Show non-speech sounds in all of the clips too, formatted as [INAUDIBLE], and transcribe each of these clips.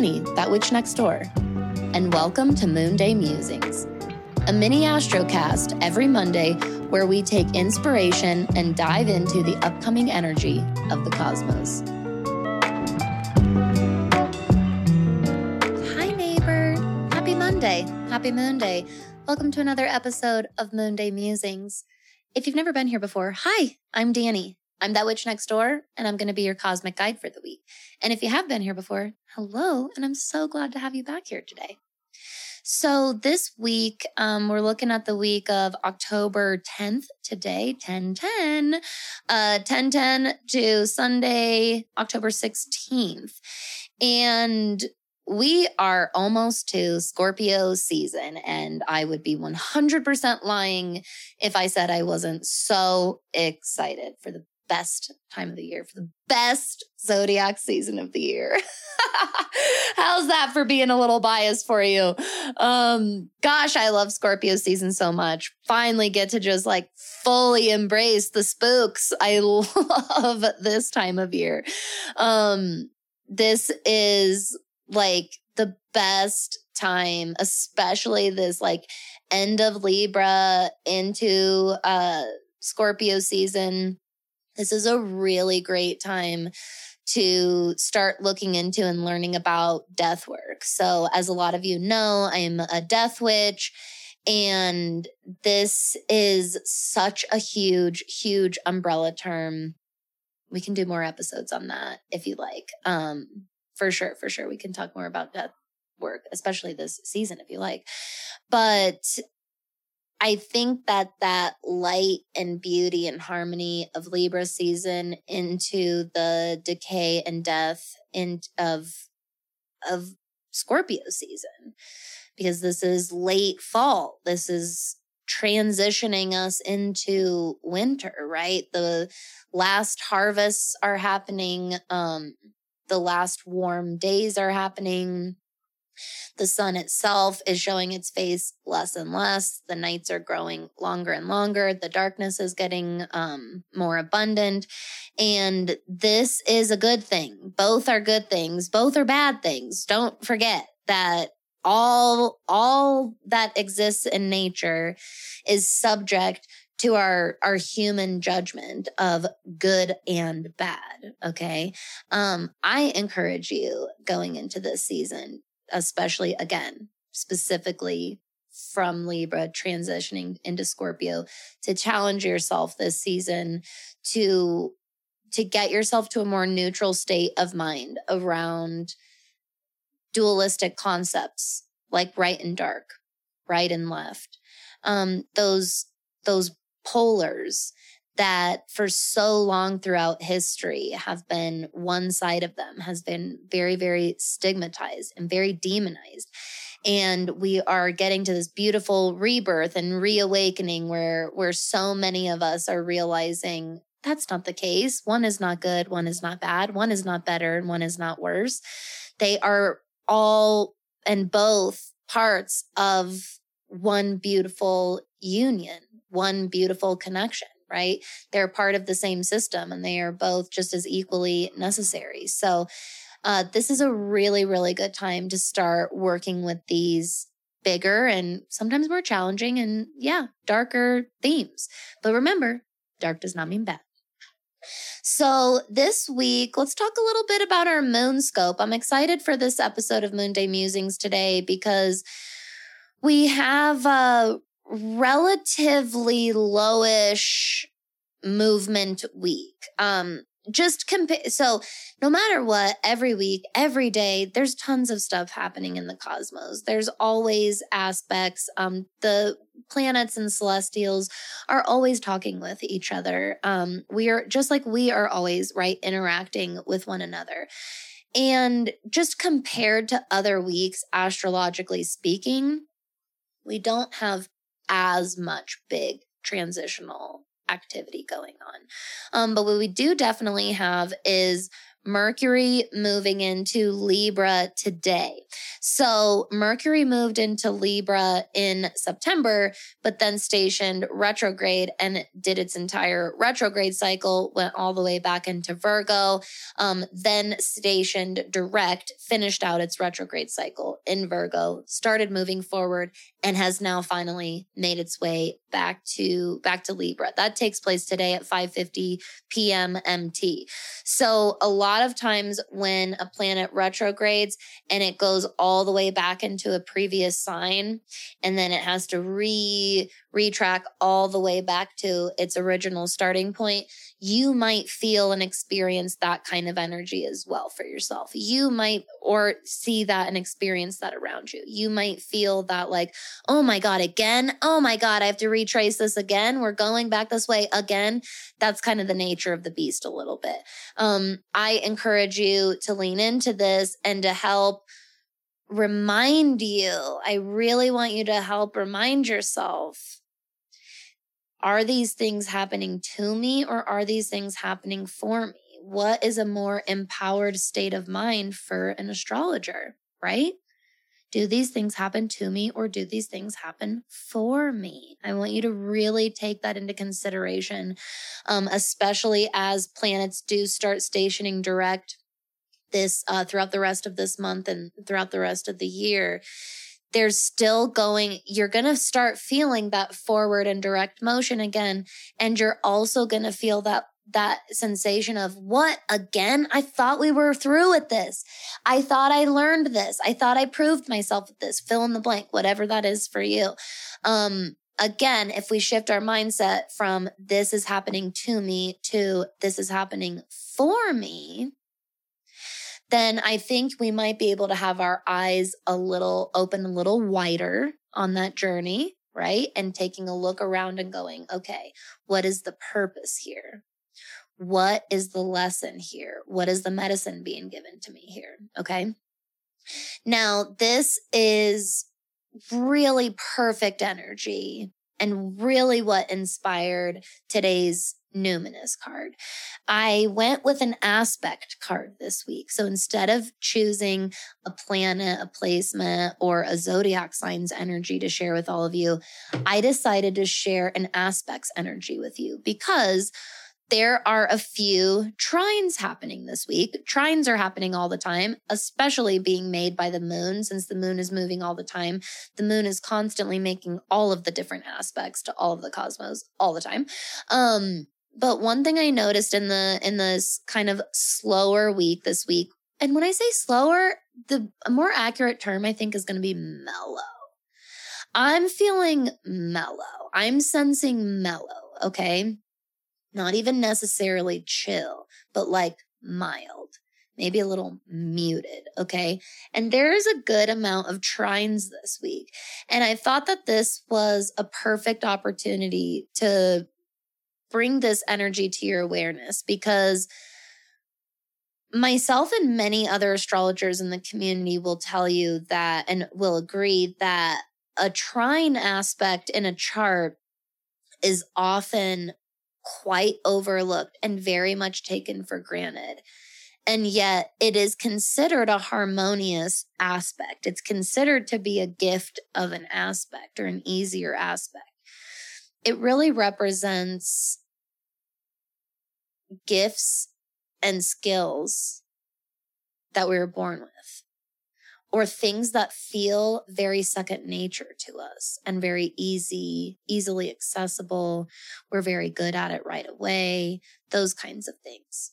Danny, that witch next door, and welcome to Moon Day Musings, a mini astrocast every Monday where we take inspiration and dive into the upcoming energy of the cosmos. Hi, neighbor. Happy Monday. Happy Moon Day. Welcome to another episode of Moon Day Musings. If you've never been here before, hi, I'm Danny. I'm that witch next door, and I'm going to be your cosmic guide for the week. And if you have been here before, hello, and I'm so glad to have you back here today. So this week, um, we're looking at the week of October 10th today, 10 10, uh, 10 10 to Sunday, October 16th. And we are almost to Scorpio season, and I would be 100% lying if I said I wasn't so excited for the best time of the year, for the best zodiac season of the year. [LAUGHS] How's that for being a little biased for you? Um, gosh, I love Scorpio season so much. Finally get to just like fully embrace the spooks. I [LAUGHS] love this time of year. Um, this is like the best time, especially this like end of Libra into uh Scorpio season this is a really great time to start looking into and learning about death work. So, as a lot of you know, I am a death witch. And this is such a huge, huge umbrella term. We can do more episodes on that if you like. Um, for sure, for sure. We can talk more about death work, especially this season if you like. But I think that that light and beauty and harmony of Libra season into the decay and death in, of of Scorpio season because this is late fall. This is transitioning us into winter, right? The last harvests are happening. Um, the last warm days are happening. The sun itself is showing its face less and less. The nights are growing longer and longer. The darkness is getting um, more abundant. And this is a good thing. Both are good things. Both are bad things. Don't forget that all all that exists in nature is subject to our our human judgment of good and bad okay um i encourage you going into this season especially again, specifically from Libra transitioning into Scorpio to challenge yourself this season to to get yourself to a more neutral state of mind around dualistic concepts like right and dark, right and left. Um, those those polars that for so long throughout history have been one side of them has been very, very stigmatized and very demonized. And we are getting to this beautiful rebirth and reawakening where, where so many of us are realizing that's not the case. One is not good. One is not bad. One is not better and one is not worse. They are all and both parts of one beautiful union, one beautiful connection right? They're part of the same system and they are both just as equally necessary. So, uh, this is a really, really good time to start working with these bigger and sometimes more challenging and, yeah, darker themes. But remember, dark does not mean bad. So, this week, let's talk a little bit about our moon scope. I'm excited for this episode of Moon Day Musings today because we have uh, relatively lowish movement week. Um, just compare. So, no matter what, every week, every day, there's tons of stuff happening in the cosmos. There's always aspects. Um, the planets and celestials are always talking with each other. Um, we are just like we are always right interacting with one another. And just compared to other weeks, astrologically speaking, we don't have as much big transitional activity going on. Um, but what we do definitely have is Mercury moving into Libra today. So Mercury moved into Libra in September, but then stationed retrograde and did its entire retrograde cycle, went all the way back into Virgo, um, then stationed direct, finished out its retrograde cycle in Virgo, started moving forward, and has now finally made its way back to back to Libra. That takes place today at 5:50 p.m. MT. So a lot of times when a planet retrogrades and it goes all the way back into a previous sign and then it has to re retrack all the way back to its original starting point, you might feel and experience that kind of energy as well for yourself. You might or see that and experience that around you. You might feel that like, "Oh my god, again? Oh my god, I have to retrace this again. We're going back this way again." That's kind of the nature of the beast a little bit. Um I encourage you to lean into this and to help remind you. I really want you to help remind yourself are these things happening to me or are these things happening for me? What is a more empowered state of mind for an astrologer, right? Do these things happen to me or do these things happen for me? I want you to really take that into consideration, um, especially as planets do start stationing direct this uh, throughout the rest of this month and throughout the rest of the year there's still going, you're going to start feeling that forward and direct motion again. And you're also going to feel that that sensation of what again? I thought we were through with this. I thought I learned this. I thought I proved myself with this. Fill in the blank, whatever that is for you. Um, again, if we shift our mindset from this is happening to me to this is happening for me, then I think we might be able to have our eyes a little open, a little wider on that journey, right? And taking a look around and going, okay, what is the purpose here? What is the lesson here? What is the medicine being given to me here? Okay. Now, this is really perfect energy and really what inspired today's numinous card. I went with an aspect card this week. So instead of choosing a planet, a placement, or a zodiac sign's energy to share with all of you, I decided to share an aspect's energy with you because there are a few trines happening this week. Trines are happening all the time, especially being made by the moon, since the moon is moving all the time. The moon is constantly making all of the different aspects to all of the cosmos all the time. Um, but one thing I noticed in the in this kind of slower week this week, and when I say slower, the more accurate term I think is going to be mellow. I'm feeling mellow. I'm sensing mellow, okay? Not even necessarily chill, but like mild, maybe a little muted, okay? And there's a good amount of trines this week. And I thought that this was a perfect opportunity to bring this energy to your awareness because myself and many other astrologers in the community will tell you that and will agree that a trine aspect in a chart is often quite overlooked and very much taken for granted. And yet it is considered a harmonious aspect. It's considered to be a gift of an aspect or an easier aspect. It really represents gifts and skills that we were born with, or things that feel very second nature to us and very easy, easily accessible. We're very good at it right away, those kinds of things.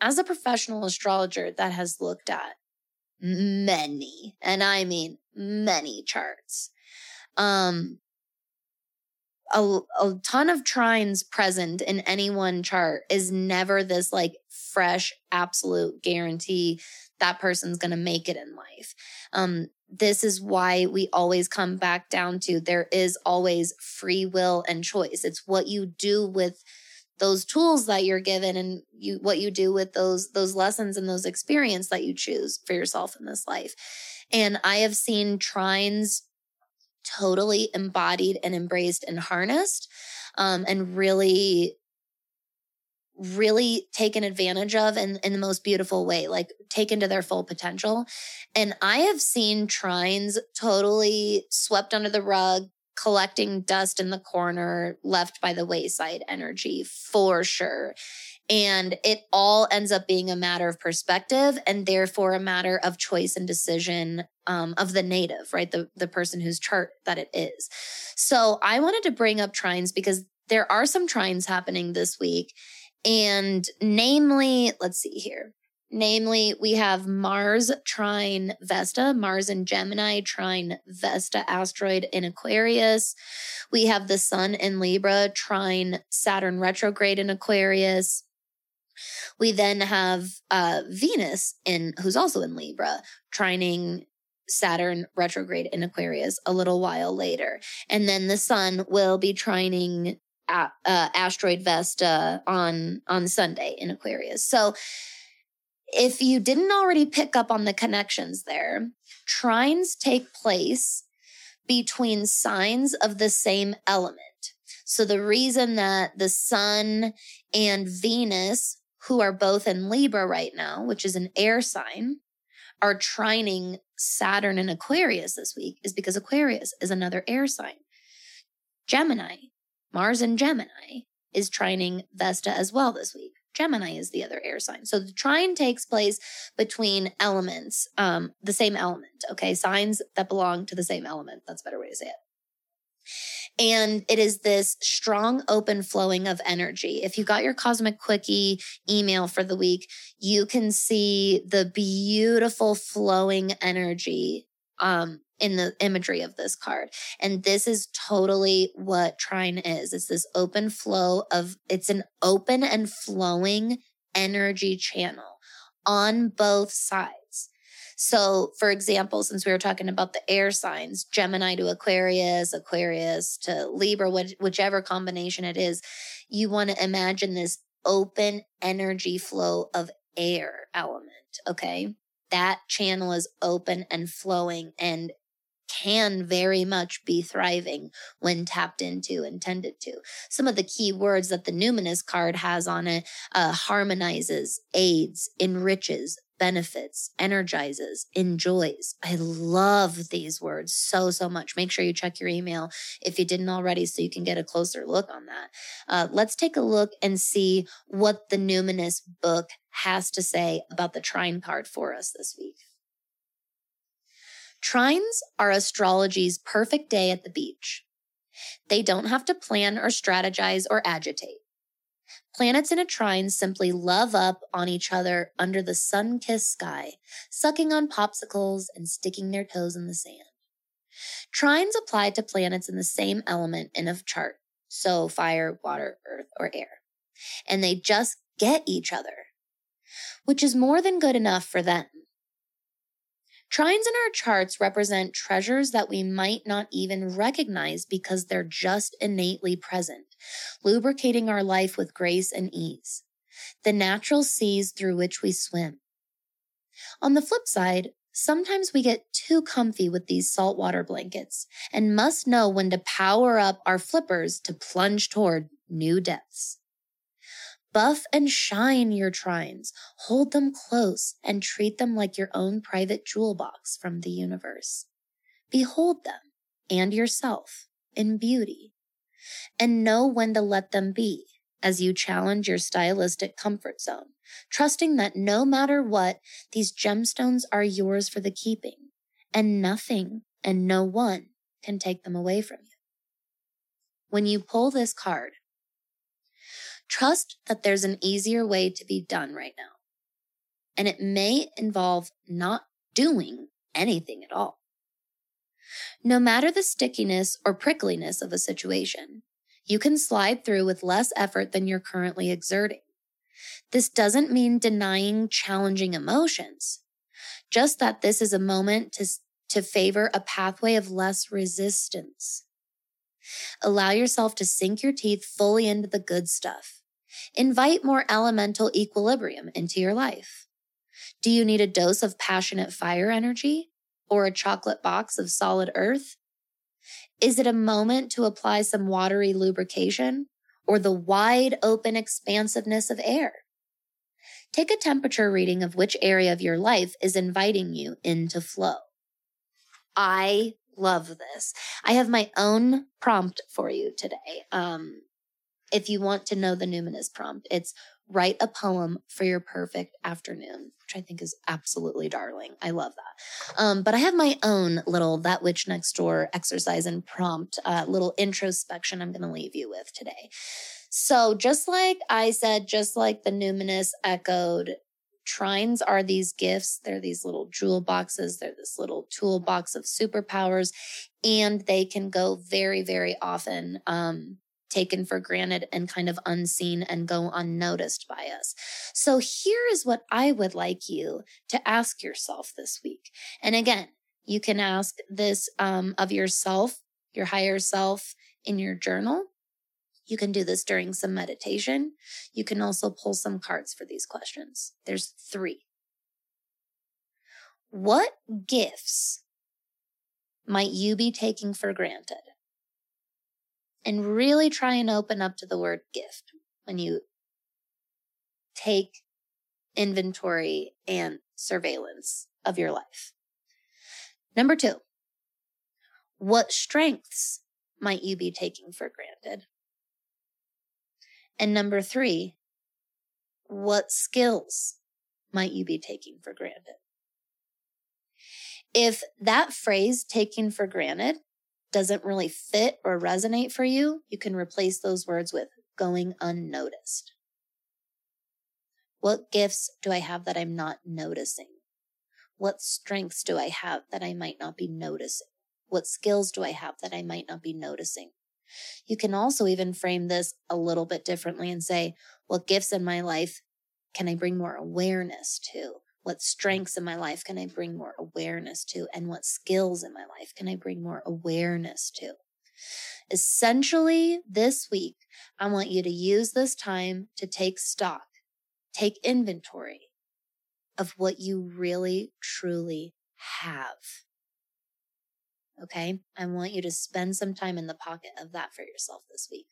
As a professional astrologer that has looked at many, and I mean many charts, um, a, a ton of trines present in any one chart is never this like fresh, absolute guarantee that person's going to make it in life. Um, this is why we always come back down to there is always free will and choice. It's what you do with those tools that you're given and you what you do with those those lessons and those experience that you choose for yourself in this life. And I have seen trines totally embodied and embraced and harnessed um, and really really taken advantage of in, in the most beautiful way, like taken to their full potential. And I have seen trines totally swept under the rug, collecting dust in the corner, left by the wayside energy for sure. And it all ends up being a matter of perspective and therefore a matter of choice and decision um, of the native, right? The, the person whose chart that it is. So I wanted to bring up trines because there are some trines happening this week. And namely, let's see here. Namely, we have Mars trine Vesta, Mars and Gemini trine Vesta asteroid in Aquarius. We have the Sun in Libra trine Saturn retrograde in Aquarius. We then have uh, Venus in who's also in Libra, trining Saturn retrograde in Aquarius a little while later. And then the sun will be trining uh, asteroid Vesta on on Sunday in Aquarius. So if you didn't already pick up on the connections there, trines take place between signs of the same element. So the reason that the sun and Venus who are both in Libra right now, which is an air sign, are trining Saturn and Aquarius this week is because Aquarius is another air sign. Gemini, Mars in Gemini, is trining Vesta as well this week. Gemini is the other air sign. So the trine takes place between elements, um, the same element, okay? Signs that belong to the same element. That's a better way to say it. And it is this strong, open flowing of energy. If you got your Cosmic Quickie email for the week, you can see the beautiful flowing energy um, in the imagery of this card. And this is totally what trine is. It's this open flow of, it's an open and flowing energy channel on both sides. So, for example, since we were talking about the air signs, Gemini to Aquarius, Aquarius to Libra, whichever combination it is, you want to imagine this open energy flow of air element. Okay. That channel is open and flowing and can very much be thriving when tapped into and tended to. Some of the key words that the Numinous card has on it uh, harmonizes, aids, enriches, benefits, energizes, enjoys. I love these words so, so much. Make sure you check your email if you didn't already so you can get a closer look on that. Uh, let's take a look and see what the Numinous book has to say about the trine card for us this week. Trines are astrology's perfect day at the beach. They don't have to plan or strategize or agitate. Planets in a trine simply love up on each other under the sun kissed sky, sucking on popsicles and sticking their toes in the sand. Trines apply to planets in the same element in a chart, so fire, water, earth, or air. And they just get each other, which is more than good enough for them. Trines in our charts represent treasures that we might not even recognize because they're just innately present, lubricating our life with grace and ease, the natural seas through which we swim. On the flip side, sometimes we get too comfy with these saltwater blankets and must know when to power up our flippers to plunge toward new depths. Buff and shine your trines, hold them close, and treat them like your own private jewel box from the universe. Behold them and yourself in beauty, and know when to let them be as you challenge your stylistic comfort zone, trusting that no matter what, these gemstones are yours for the keeping, and nothing and no one can take them away from you. When you pull this card, Trust that there's an easier way to be done right now. And it may involve not doing anything at all. No matter the stickiness or prickliness of a situation, you can slide through with less effort than you're currently exerting. This doesn't mean denying challenging emotions, just that this is a moment to, to favor a pathway of less resistance. Allow yourself to sink your teeth fully into the good stuff. Invite more elemental equilibrium into your life. Do you need a dose of passionate fire energy or a chocolate box of solid earth? Is it a moment to apply some watery lubrication or the wide open expansiveness of air. Take a temperature reading of which area of your life is inviting you into flow. I love this. I have my own prompt for you today. Um, if you want to know the numinous prompt, it's write a poem for your perfect afternoon, which I think is absolutely darling. I love that. Um, but I have my own little That Witch Next Door exercise and prompt, uh, little introspection I'm going to leave you with today. So, just like I said, just like the numinous echoed, trines are these gifts. They're these little jewel boxes. They're this little toolbox of superpowers, and they can go very, very often um, taken for granted and kind of unseen and go unnoticed by us. So here is what I would like you to ask yourself this week. And again, you can ask this um, of yourself, your higher self in your journal. You can do this during some meditation. You can also pull some cards for these questions. There's three. What gifts might you be taking for granted? and really try and open up to the word gift when you take inventory and surveillance of your life. Number two, what strengths might you be taking for granted? And number three, what skills might you be taking for granted? If that phrase, taking for granted, doesn't really fit or resonate for you, you can replace those words with going unnoticed. What gifts do I have that I'm not noticing? What strengths do I have that I might not be noticing? What skills do I have that I might not be noticing? You can also even frame this a little bit differently and say, what gifts in my life can I bring more awareness to? What strengths in my life can I bring more awareness to? And what skills in my life can I bring more awareness to? Essentially, this week, I want you to use this time to take stock, take inventory of what you really, truly have. Okay. I want you to spend some time in the pocket of that for yourself this week.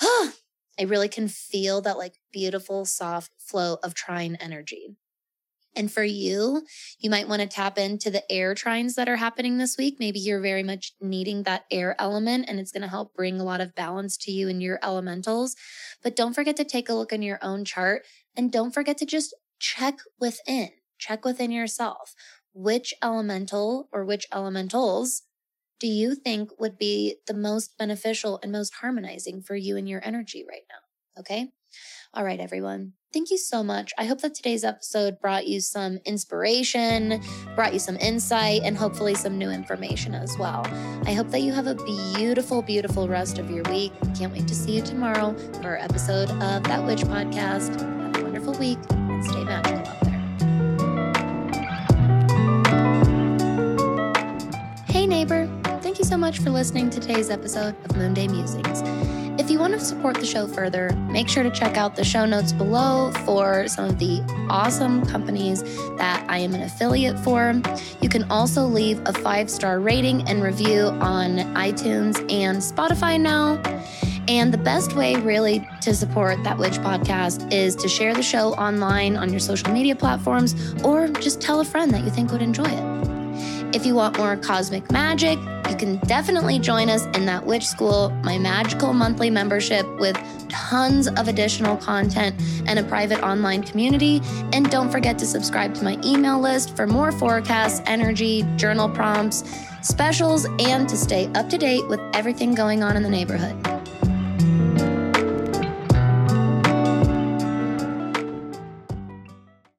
[SIGHS] I really can feel that like beautiful, soft flow of trine energy. And for you, you might want to tap into the air trines that are happening this week. Maybe you're very much needing that air element and it's going to help bring a lot of balance to you and your elementals. But don't forget to take a look in your own chart and don't forget to just check within, check within yourself. Which elemental or which elementals do you think would be the most beneficial and most harmonizing for you and your energy right now? Okay. All right, everyone. Thank you so much. I hope that today's episode brought you some inspiration, brought you some insight, and hopefully some new information as well. I hope that you have a beautiful, beautiful rest of your week. Can't wait to see you tomorrow for episode of That Witch Podcast. Have a wonderful week and stay magical so much for listening to today's episode of Moonday Musings. If you want to support the show further, make sure to check out the show notes below for some of the awesome companies that I am an affiliate for. You can also leave a five star rating and review on iTunes and Spotify now. And the best way, really, to support That Witch podcast is to share the show online on your social media platforms or just tell a friend that you think would enjoy it. If you want more cosmic magic, you can definitely join us in that Witch School, my magical monthly membership with tons of additional content and a private online community. And don't forget to subscribe to my email list for more forecasts, energy, journal prompts, specials, and to stay up to date with everything going on in the neighborhood.